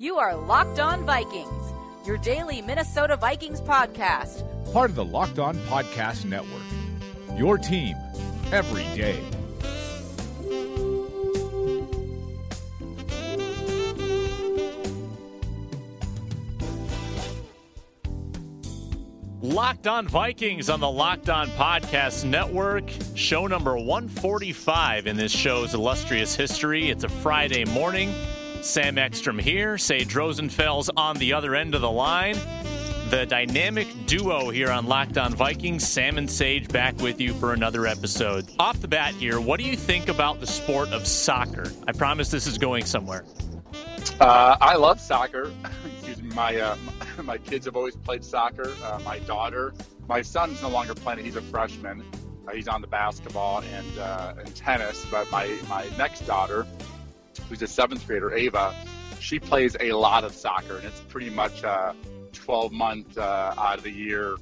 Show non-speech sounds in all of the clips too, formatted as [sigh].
You are Locked On Vikings, your daily Minnesota Vikings podcast. Part of the Locked On Podcast Network. Your team every day. Locked On Vikings on the Locked On Podcast Network, show number 145 in this show's illustrious history. It's a Friday morning. Sam Ekstrom here, Sage Rosenfels on the other end of the line. The dynamic duo here on Locked On Vikings, Sam and Sage back with you for another episode. Off the bat here, what do you think about the sport of soccer? I promise this is going somewhere. Uh, I love soccer. [laughs] Excuse me, my uh, [laughs] my kids have always played soccer. Uh, my daughter, my son's no longer playing; he's a freshman. Uh, he's on the basketball and uh, and tennis. But my my next daughter, who's a seventh grader, Ava, she plays a lot of soccer, and it's pretty much a 12 month uh, out of the year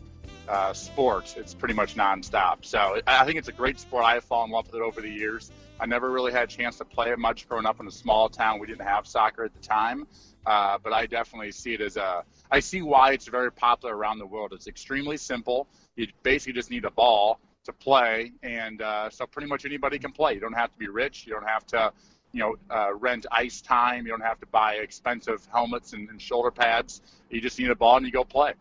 uh, sport. It's pretty much nonstop. So I think it's a great sport. I have fallen in love with it over the years. I never really had a chance to play it much growing up in a small town. We didn't have soccer at the time, uh, but I definitely see it as a. I see why it's very popular around the world. It's extremely simple. You basically just need a ball to play, and uh, so pretty much anybody can play. You don't have to be rich. You don't have to, you know, uh, rent ice time. You don't have to buy expensive helmets and, and shoulder pads. You just need a ball and you go play.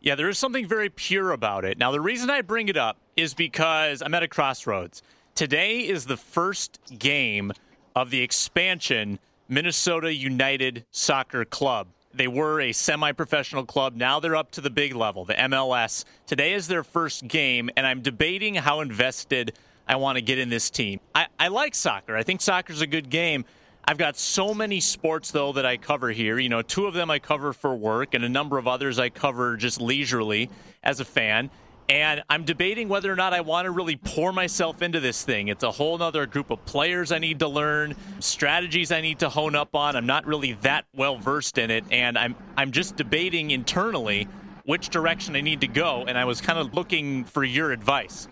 Yeah, there is something very pure about it. Now, the reason I bring it up is because I'm at a crossroads. Today is the first game of the expansion Minnesota United Soccer Club. They were a semi professional club. Now they're up to the big level, the MLS. Today is their first game, and I'm debating how invested I want to get in this team. I, I like soccer. I think soccer's a good game. I've got so many sports, though, that I cover here. You know, two of them I cover for work, and a number of others I cover just leisurely as a fan. And I'm debating whether or not I want to really pour myself into this thing. It's a whole other group of players I need to learn, strategies I need to hone up on. I'm not really that well versed in it, and I'm I'm just debating internally which direction I need to go. And I was kind of looking for your advice.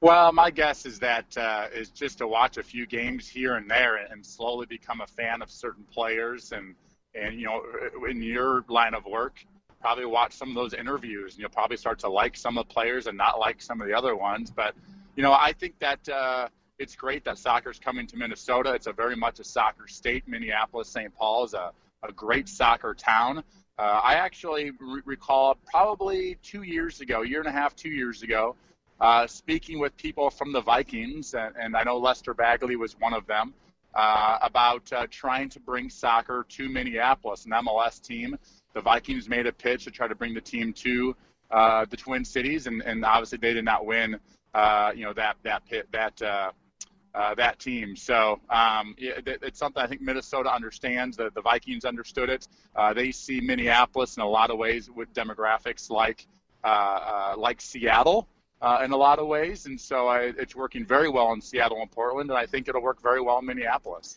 Well, my guess is that uh, is just to watch a few games here and there and slowly become a fan of certain players and and you know in your line of work probably watch some of those interviews and you'll probably start to like some of the players and not like some of the other ones. But you know i think that uh, it's great that soccer's coming to minnesota. It's a very much a soccer state. Minneapolis st paul is a, a great soccer town. Uh, i actually re- recall probably two years ago year and a half two years ago uh, speaking with people from the vikings and, and i know lester bagley was one of them uh, about uh, trying to bring soccer to minneapolis an mls team the Vikings made a pitch to try to bring the team to uh, the Twin Cities, and, and obviously they did not win. Uh, you know that that pit, that uh, that team. So um, it, it's something I think Minnesota understands. The, the Vikings understood it. They see Minneapolis in a lot of ways with demographics like like Seattle. Uh, in a lot of ways, and so I, it's working very well in Seattle and Portland, and I think it'll work very well in Minneapolis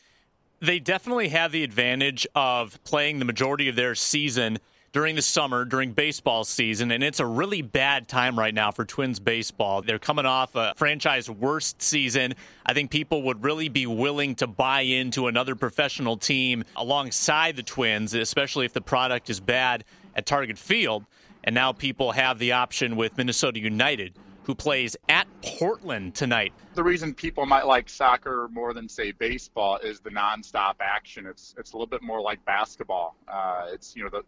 they definitely have the advantage of playing the majority of their season during the summer, during baseball season, and it's a really bad time right now for Twins baseball. They're coming off a franchise worst season. I think people would really be willing to buy into another professional team alongside the Twins, especially if the product is bad at Target Field. And now people have the option with Minnesota United who plays at Portland tonight. The reason people might like soccer more than say baseball is the nonstop action. It's it's a little bit more like basketball. Uh, it's you know the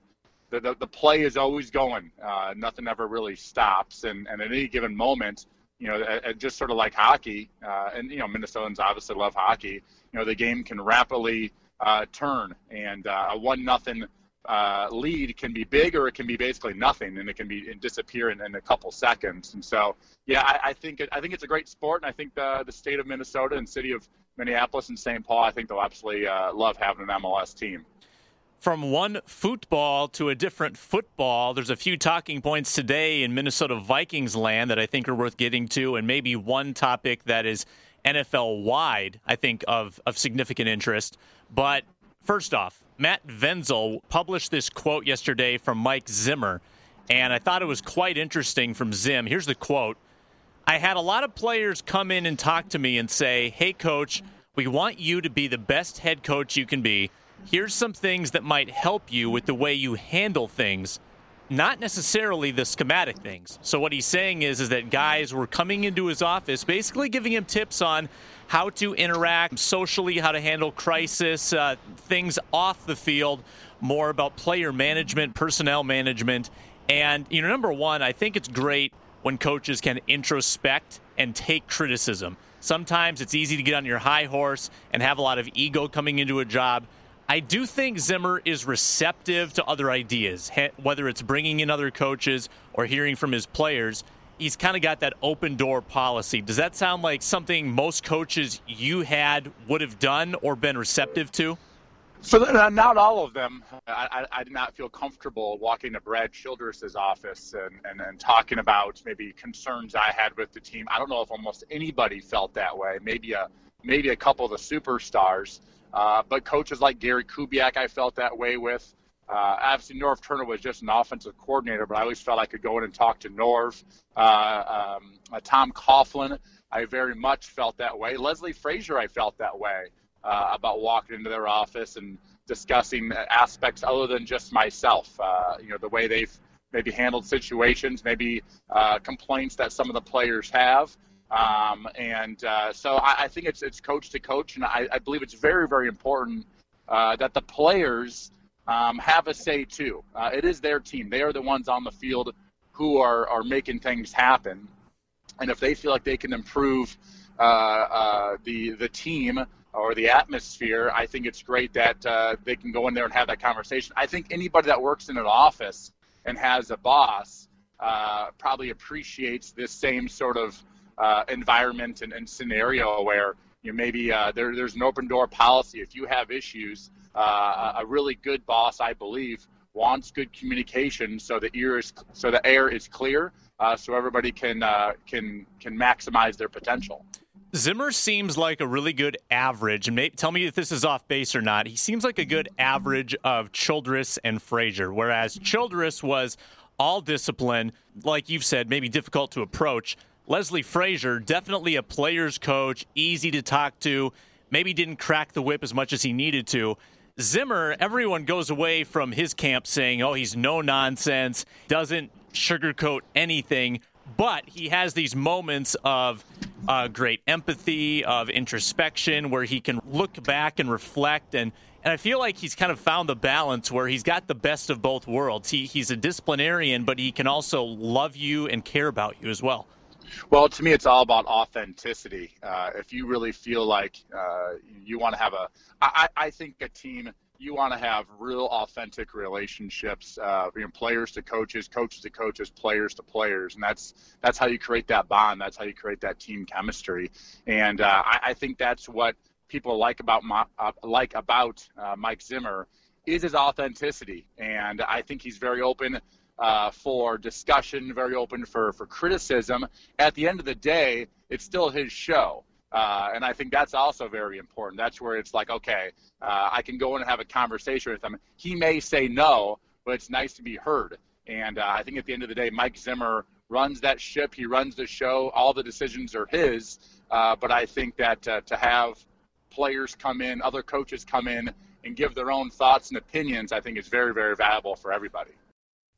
the, the play is always going. Uh, nothing ever really stops, and, and at any given moment, you know, just sort of like hockey, uh, and you know, Minnesotans obviously love hockey. You know, the game can rapidly uh, turn, and uh, a one nothing uh, lead can be big or it can be basically nothing, and it can be and disappear in, in, a couple seconds. And so, yeah, I, I think it, I think it's a great sport, and I think the the state of Minnesota and city of Minneapolis and St. Paul, I think they'll absolutely uh, love having an MLS team. From one football to a different football, there's a few talking points today in Minnesota Vikings land that I think are worth getting to, and maybe one topic that is NFL wide, I think, of, of significant interest. But first off, Matt Vensel published this quote yesterday from Mike Zimmer, and I thought it was quite interesting from Zim. Here's the quote I had a lot of players come in and talk to me and say, Hey, coach, we want you to be the best head coach you can be. here's some things that might help you with the way you handle things not necessarily the schematic things. So what he's saying is is that guys were coming into his office basically giving him tips on how to interact socially, how to handle crisis, uh, things off the field, more about player management, personnel management. And you know number 1, I think it's great when coaches can introspect and take criticism. Sometimes it's easy to get on your high horse and have a lot of ego coming into a job. I do think Zimmer is receptive to other ideas, whether it's bringing in other coaches or hearing from his players. He's kind of got that open door policy. Does that sound like something most coaches you had would have done or been receptive to? Uh, not all of them. I, I, did not feel comfortable walking to Brad Childress's office and, and, and talking about maybe concerns I had with the team. I don't know if almost anybody felt that way. Maybe a maybe a couple of the superstars. Uh, but coaches like Gary Kubiak, I felt that way with. Uh, obviously, Norv Turner was just an offensive coordinator, but I always felt I could go in and talk to Norv. Uh, um, uh, Tom Coughlin, I very much felt that way. Leslie Frazier, I felt that way uh, about walking into their office and discussing aspects other than just myself. Uh, you know, the way they've maybe handled situations, maybe complaints that some of the players have. Um, and uh, so I, I, think it's it's coach to coach, and I, I believe it's very very important uh, that the players um, have a say too. Uh, it is their team; they are the ones on the field who are are making things happen. And if they feel like they can improve uh, uh, the the team or the atmosphere, I think it's great that uh, they can go in there and have that conversation. I think anybody that works in an office and has a boss probably appreciates this same sort of uh, environment and, and, scenario where you know, maybe uh, there, there's an open door policy. If you have issues, uh, a really good boss, I believe, wants good communication so the ear is so the air is clear, uh, so everybody can uh, can can maximize their potential. Zimmer seems like a really good average, and tell me if this is off base or not. He seems like a good average of Childress and Frazier, whereas Childress was all discipline, like you've said, maybe difficult to approach. Leslie Frazier, definitely a player's coach, easy to talk to, maybe didn't crack the whip as much as he needed to. Zimmer, everyone goes away from his camp saying, oh, he's no nonsense, doesn't sugarcoat anything, but he has these moments of uh, great empathy, of introspection, where he can look back and reflect. And, and I feel like he's kind of found the balance where he's got the best of both worlds. He, he's a disciplinarian, but he can also love you and care about you as well. Well, to me, it's all about authenticity. Uh, if you really feel like uh, you want to have a, I, I think a team, you want to have real authentic relationships, uh, you know, players to coaches, coaches to coaches, players to players, and that's that's how you create that bond. That's how you create that team chemistry, and uh, I, I think that's what people like about my, uh, like about uh, Mike Zimmer is his authenticity, and I think he's very open uh, for discussion, very open for, for criticism. At the end of the day, it's still his show. Uh, and I think that's also very important. That's where it's like, okay, uh, I can go in and have a conversation with him. He may say no, but it's nice to be heard. And uh, I think at the end of the day, Mike Zimmer runs that ship. He runs the show. All the decisions are his. Uh, but I think that uh, to have players come in, other coaches come in, and give their own thoughts and opinions, I think is very, very valuable for everybody.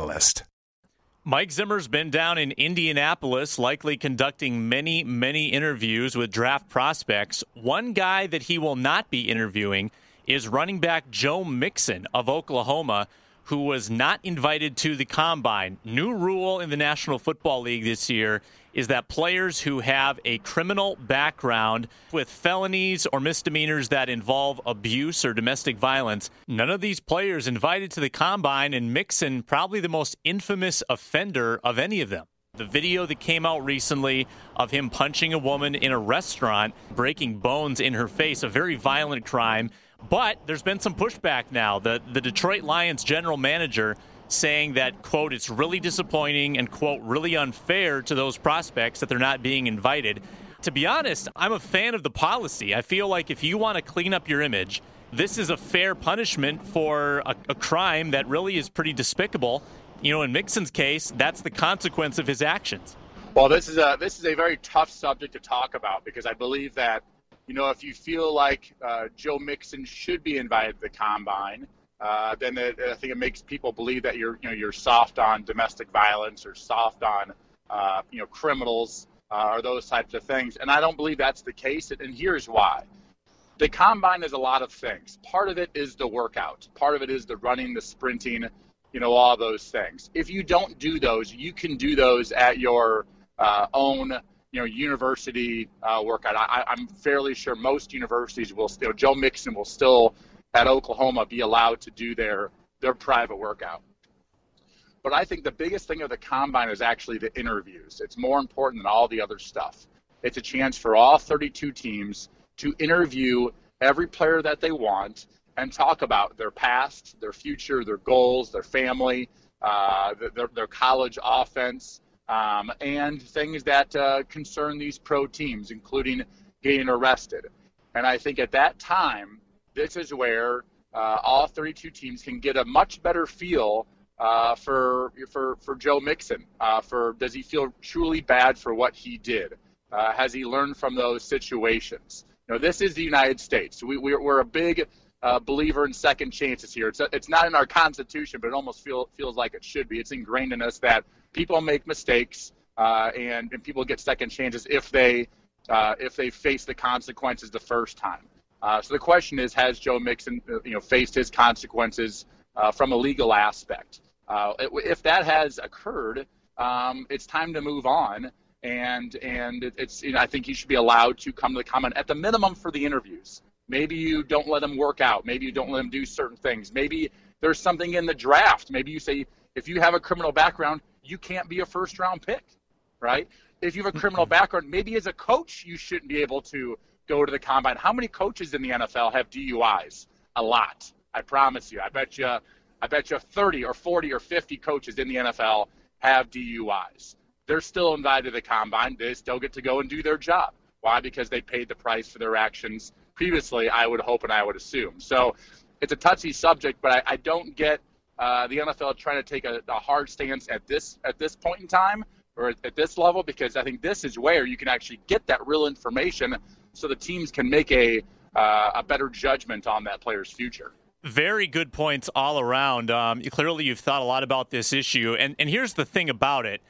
Catalyst. Mike Zimmer's been down in Indianapolis, likely conducting many, many interviews with draft prospects. One guy that he will not be interviewing is running back Joe Mixon of Oklahoma, who was not invited to the combine. New rule in the National Football League this year is that players who have a criminal background with felonies or misdemeanors that involve abuse or domestic violence, none of these players invited to the combine, and Mixon, probably the most infamous offender of any of them. The video that came out recently of him punching a woman in a restaurant, breaking bones in her face, a very violent crime, But there's been some pushback now. The the Detroit Lions general manager saying that quote it's really disappointing and quote really unfair to those prospects that they're not being invited. To be honest, I'm a fan of the policy. I feel like if you want to clean up your image, this is a fair punishment for a, a crime that really is pretty despicable. You know, in Mixon's case, that's the consequence of his actions. Well, this is a this is a very tough subject to talk about because I believe that you know if you feel like uh, Joe Mixon should be invited to the combine, uh, then it, I think it makes people believe that you're you know you're soft on domestic violence or soft on uh, you know criminals uh, or those types of things. And I don't believe that's the case. And here's why. The combine is a lot of things. Part of it is the workout. Part of it is the running, the sprinting, you know, all those things. If you don't do those, you can do those at your uh, own, you know, university uh, workout. I, I'm fairly sure most universities will still. Joe Mixon will still at Oklahoma be allowed to do their their private workout. But I think the biggest thing of the combine is actually the interviews. It's more important than all the other stuff. It's a chance for all 32 teams to interview every player that they want and talk about their past, their future, their goals, their family, uh, their, their college offense, um, and things that uh, concern these pro teams, including getting arrested. And I think at that time, this is where uh, all 32 teams can get a much better feel uh, for for for Joe Mixon. Uh, for does he feel truly bad for what he did? Uh, has he learned from those situations? You know, this is the United States. We, we're, we're a big uh, believer in second chances here. It's, it's not in our Constitution, but it almost feel, feels like it should be. It's ingrained in us that people make mistakes uh, and, and people get second chances if they uh, if they face the consequences the first time. Uh, so the question is, has Joe Mixon, uh, you know, faced his consequences uh, from a legal aspect? Uh, if that has occurred, um, it's time to move on. And and it's you know, I think he should be allowed to come to the comment at the minimum for the interviews. Maybe you don't let him work out. Maybe you don't let him do certain things. Maybe there's something in the draft. Maybe you say if you have a criminal background, you can't be a first round pick, right? If you have a criminal mm-hmm. background, maybe as a coach you shouldn't be able to go to the combine. How many coaches in the NFL have DUIs? A lot. I promise you. I bet you I bet you 30 or 40 or 50 coaches in the NFL have DUIs. They're still invited to the combine. They still get to go and do their job. Why? Because they paid the price for their actions previously, I would hope and I would assume. So it's a touchy subject, but I, I don't get uh, the NFL trying to take a, a, hard stance at this at this point in time or at, at this level because I think this is where you can actually get that real information so the teams can make a uh, a better judgment on that player's future. Very good points all around. Um, clearly, you've thought a lot about this issue, and and here's the thing about it.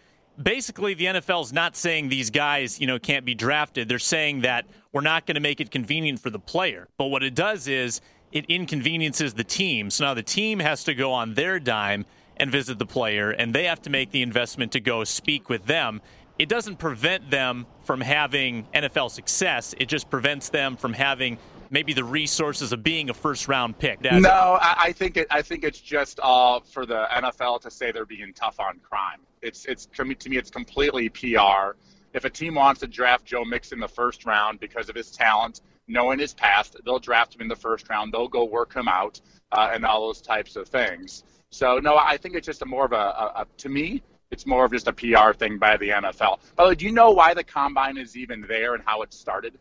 Basically, the NFL's not saying these guys, you know, can't be drafted. They're saying that we're not going to make it convenient for the player. But what it does is it inconveniences the team. So now the team has to go on their dime and visit the player, and they have to make the investment to go speak with them. It doesn't prevent them from having NFL success. It just prevents them from having maybe the resources of being a first round pick. That's no, I, I, think it. I think it's just all for the NFL to say they're being tough on crime. It's it's to me, to me it's completely PR. If a team wants to draft Joe Mixon in the first round because of his talent, knowing his past, they'll draft him in the first round. They'll go work him out uh, and all those types of things. So no, I think it's just a more of a, a, a to me. It's more of just a PR thing by the NFL. By the way, do you know why the combine is even there and how it started?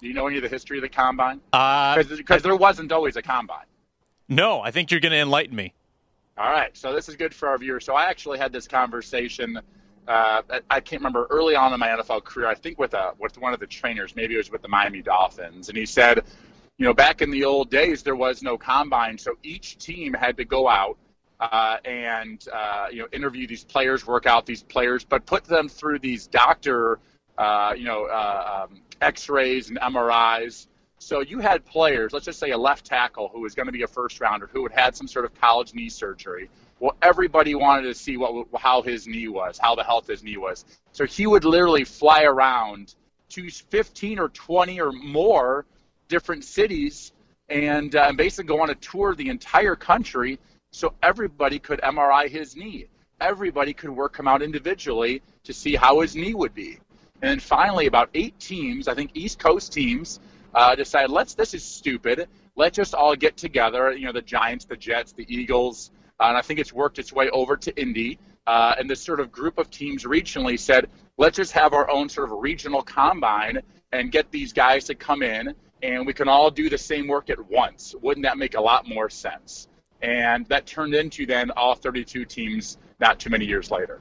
Do you know any of the history of the combine? Because uh, there wasn't always a combine. No, I think you're going to enlighten me. All right, so this is good for our viewers. So I actually had this conversation. Uh, I can't remember early on in my NFL career. I think with a with one of the trainers, maybe it was with the Miami Dolphins, and he said, you know, back in the old days there was no combine, so each team had to go out uh, and uh, you know interview these players, work out these players, but put them through these doctor, uh, you know, uh, um, X-rays and MRIs. So you had players, let's just say a left tackle who was going to be a first rounder, who had had some sort of college knee surgery. Well, everybody wanted to see what how his knee was, how the health his knee was. So he would literally fly around to 15 or 20 or more different cities and uh, basically go on a tour the entire country so everybody could MRI his knee. Everybody could work him out individually to see how his knee would be. And then finally, about eight teams, I think East Coast teams, uh, decided, let's. This is stupid. let's just all get together. You know, the Giants, the Jets, the Eagles, uh, and I think it's worked its way over to Indy. Uh, and this sort of group of teams regionally said, let's just have our own sort of regional combine and get these guys to come in, and we can all do the same work at once. Wouldn't that make a lot more sense? And that turned into then all 32 teams not too many years later.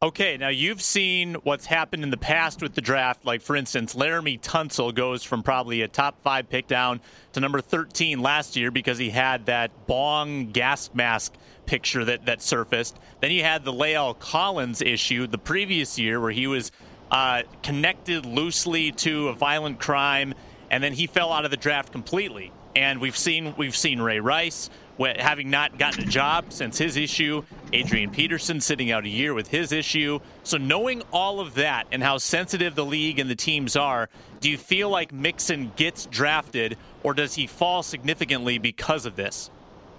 Okay, now you've seen what's happened in the past with the draft. Like, for instance, Laremy Tunsil goes from probably a top five pick down to number 13 last year because he had that bong gas mask picture that, that surfaced. Then you had the La'el Collins issue the previous year where he was uh, connected loosely to a violent crime, and then he fell out of the draft completely. And we've seen we've seen Ray Rice having not gotten a job since his issue, Adrian Peterson sitting out a year with his issue. So, knowing all of that and how sensitive the league and the teams are, do you feel like Mixon gets drafted or does he fall significantly because of this?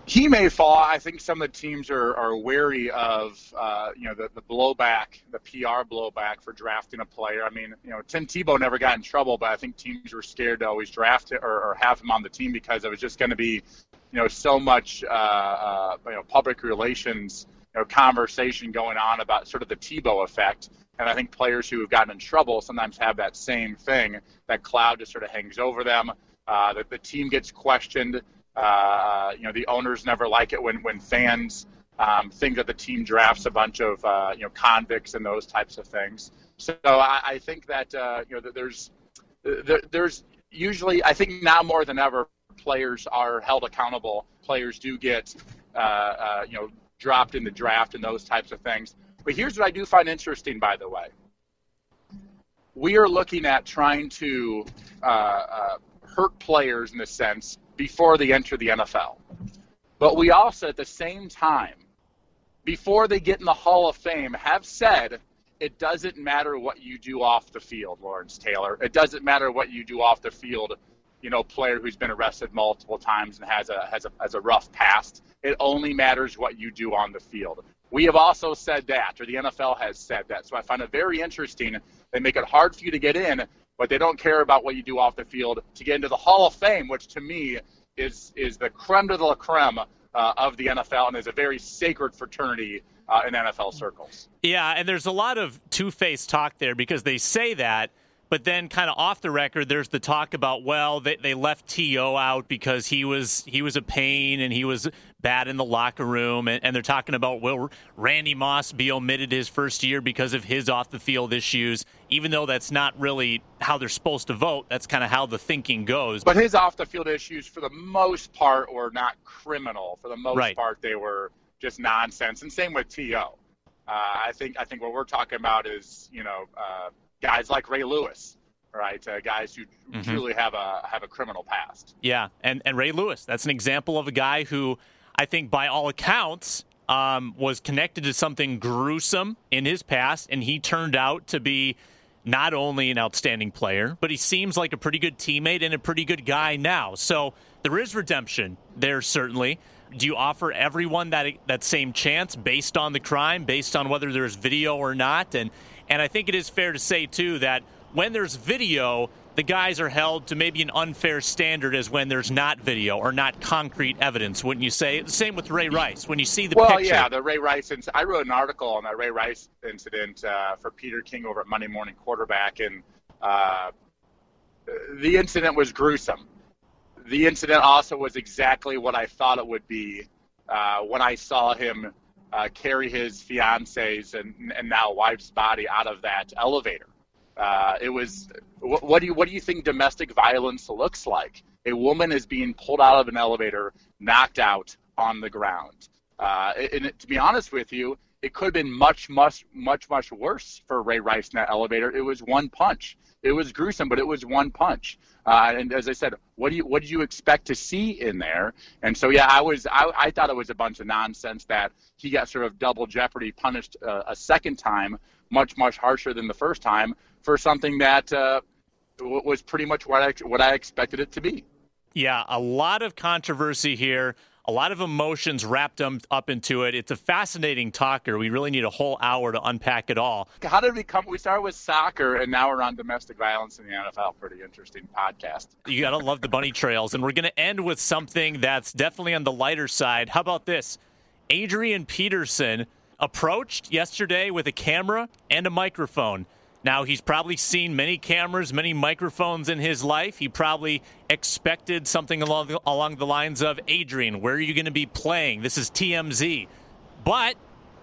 he may fall. I think some of the teams are, are wary of uh, you know the, the blowback, the PR blowback for drafting a player. I mean, you know, Tim Tebow never got in trouble, but I think teams were scared to always draft it or, or have him on the team because it was just going to be, you know, so much uh, uh, you know public relations you know conversation going on about sort of the Tebow effect. And I think players who have gotten in trouble sometimes have that same thing. That cloud just sort of hangs over them. Uh, that the team gets questioned. Uh, you know, the owners never like it when when fans um, think that the team drafts a bunch of uh, you know convicts and those types of things. So I, I think that uh, you know that there's there, there's usually I think now more than ever players are held accountable. Players do get uh, uh, you know dropped in the draft and those types of things. But here's what I do find interesting, by the way. We are looking at trying to uh, uh, hurt players in a sense before they enter the NFL. But we also, at the same time, before they get in the Hall of Fame, have said it doesn't matter what you do off the field, Lawrence Taylor. It doesn't matter what you do off the field. You know, player who's been arrested multiple times and has a has a has a rough past. It only matters what you do on the field. We have also said that, or the NFL has said that. So I find it very interesting. They make it hard for you to get in, but they don't care about what you do off the field to get into the Hall of Fame, which to me is is the creme de la creme uh, of the NFL and is a very sacred fraternity uh, in NFL circles. Yeah, and there's a lot of two-faced talk there because they say that, but then kind of off the record, there's the talk about well, they, they left T.O. out because he was he was a pain and he was bad in the locker room, and, and, they're talking about will Randy Moss be omitted his first year because of his off the field issues, even though that's not really how they're supposed to vote. That's kind of how the thinking goes. But his off the field issues, for the most part, were not criminal. For the most right. part, they were just nonsense. And same with To. Uh, I think I think what we're talking about is you know uh, guys like Ray Lewis right? Uh, guys who mm-hmm. truly have a have a criminal past. Yeah, and and Ray Lewis, that's an example of a guy who I think by all accounts, um, was connected to something gruesome in his past, and he turned out to be not only an outstanding player, but he seems like a pretty good teammate and a pretty good guy now. So there is redemption there, certainly. Do you offer everyone that that same chance based on the crime, based on whether there's video or not? And and I think it is fair to say too that when there's video, the guys are held to maybe an unfair standard as when there's not video or not concrete evidence, wouldn't you say? The same with Ray Rice. When you see the well, picture. yeah, the Ray Rice incident. I wrote an article on that Ray Rice incident uh, for Peter King over at Monday Morning Quarterback, and uh, the incident was gruesome. The incident also was exactly what I thought it would be uh, when I saw him uh, carry his fiance's and, and now wife's body out of that elevator. Uh, it was what, what, do you what do you think domestic violence looks like? A woman is being pulled out of an elevator, knocked out on the ground. Uh, and to be honest with you, it could have been much, much, much, much worse for Ray Rice in that elevator. It was one punch. It was gruesome, but it was one punch. Uh, and as I said, what do you what did you expect to see in there? And so yeah, I was I, I thought it was a bunch of nonsense that he got sort of double jeopardy punished uh, a second time, much much harsher than the first time for something that uh, was pretty much what I, what I expected it to be. Yeah, a lot of controversy here, a lot of emotions wrapped um, up into it. It's a fascinating talker. We really need a whole hour to unpack it all. How did we come? We started with soccer, and now we're on domestic violence in the NFL. Pretty interesting podcast. You got to love the bunny trails. And we're going to end with something that's definitely on the lighter side. How about this? Adrian Peterson approached yesterday with a camera and a microphone. Now, he's probably seen many cameras, many microphones in his life. He probably expected something along the, along the lines of Adrian, where are you going to be playing? This is TMZ. But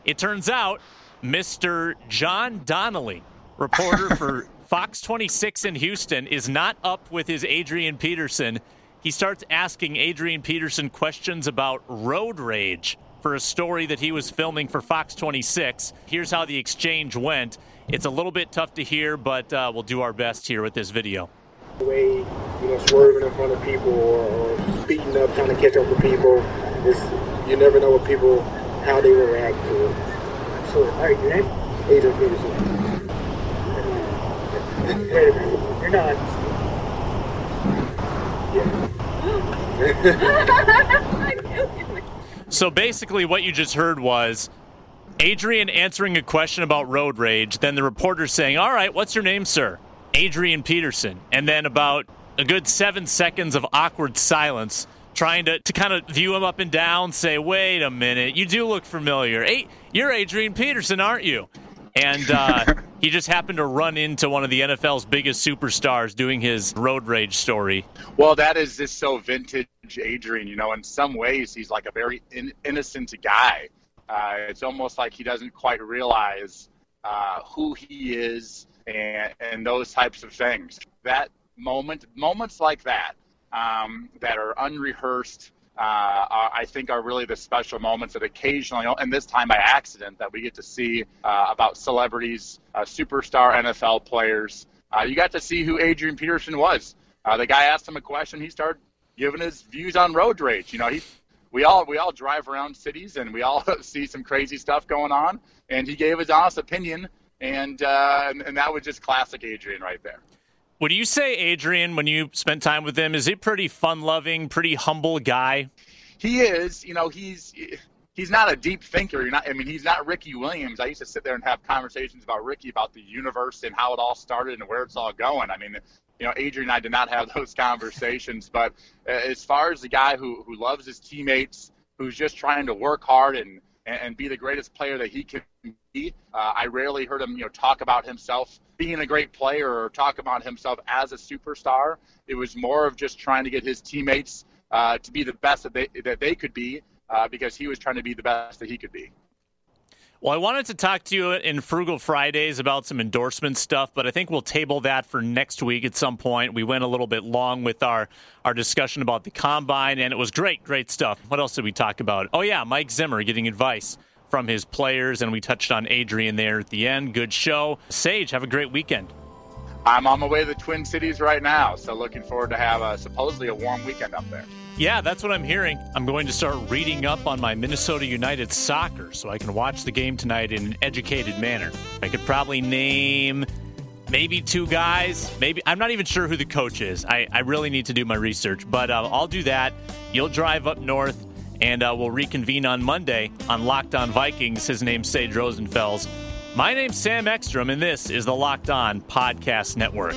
it turns out Mr. John Donnelly, reporter for [laughs] Fox 26 in Houston, is not up with his Adrian Peterson. He starts asking Adrian Peterson questions about road rage for a story that he was filming for Fox 26. Here's how the exchange went. It's a little bit tough to hear, but uh, we'll do our best here with this video. The way, you know, swerving in front of people or, or speeding up, trying to catch up with people, is you never know what people, how they will react to it. So, all right, your name? Adrian Peterson. Wait a minute, you're not. [laughs] [laughs] Yeah. So basically, what you just heard was Adrian answering a question about road rage, then the reporter saying, All right, what's your name, sir? Adrian Peterson. And then about a good seven seconds of awkward silence, trying to, to kind of view him up and down, say, Wait a minute, you do look familiar. Hey, you're Adrian Peterson, aren't you? And uh, [laughs] he just happened to run into one of the NFL's biggest superstars doing his road rage story. Well, that is just so vintage Adrian. You know, in some ways, he's like a very in- innocent guy. Uh, it's almost like he doesn't quite realize uh, who he is and, and those types of things. That moment, moments like that, um, that are unrehearsed, uh, I think are really the special moments that occasionally, and this time by accident, that we get to see uh, about celebrities, uh, superstar NFL players. Uh, you got to see who Adrian Peterson was. Uh, the guy asked him a question. He started giving his views on road rage. You know, he we all we all drive around cities and we all [laughs] see some crazy stuff going on. And he gave his honest opinion, and uh, and, and that was just classic Adrian right there. Would you say Adrian, when you spent time with him, is he pretty fun-loving, pretty humble guy? He is. You know, he's he's not a deep thinker. Not. I mean, he's not Ricky Williams. I used to sit there and have conversations about Ricky, about the universe and how it all started and where it's all going. I mean, you know, Adrian and I did not have [laughs] those conversations. But uh, as far as the guy who who loves his teammates, who's just trying to work hard and and be the greatest player that he can be, uh, I rarely heard him, you know, talk about himself being a great player or talk about himself as a superstar. It was more of just trying to get his teammates uh, to be the best that they that they could be, uh, because he was trying to be the best that he could be. Well, I wanted to talk to you in Frugal Fridays about some endorsement stuff, but I think we'll table that for next week at some point. We went a little bit long with our, our discussion about the combine, and it was great, great stuff. What else did we talk about? Oh, yeah, Mike Zimmer getting advice from his players, and we touched on Adrian there at the end. Good show. Sage, have a great weekend. I'm on my way to the Twin Cities right now, so looking forward to have a, supposedly a warm weekend up there. Yeah, that's what I'm hearing. I'm going to start reading up on my Minnesota United soccer so I can watch the game tonight in an educated manner. I could probably name maybe two guys. Maybe I'm not even sure who the coach is. I, I really need to do my research, but uh, I'll do that. You'll drive up north, and uh, we'll reconvene on Monday on Locked On Vikings. His name's Sage Rosenfels. My name's Sam Ekstrom, and this is the Locked On Podcast Network.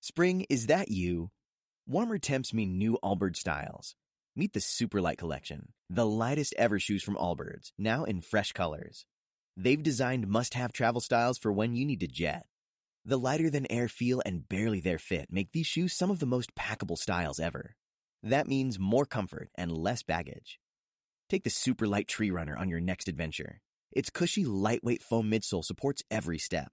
Spring, is that you? Warmer temps mean new Allbirds styles. Meet the Superlight Collection, the lightest ever shoes from Allbirds, now in fresh colors. They've designed must have travel styles for when you need to jet. The lighter than air feel and barely there fit make these shoes some of the most packable styles ever. That means more comfort and less baggage. Take the Superlight Tree Runner on your next adventure. Its cushy, lightweight foam midsole supports every step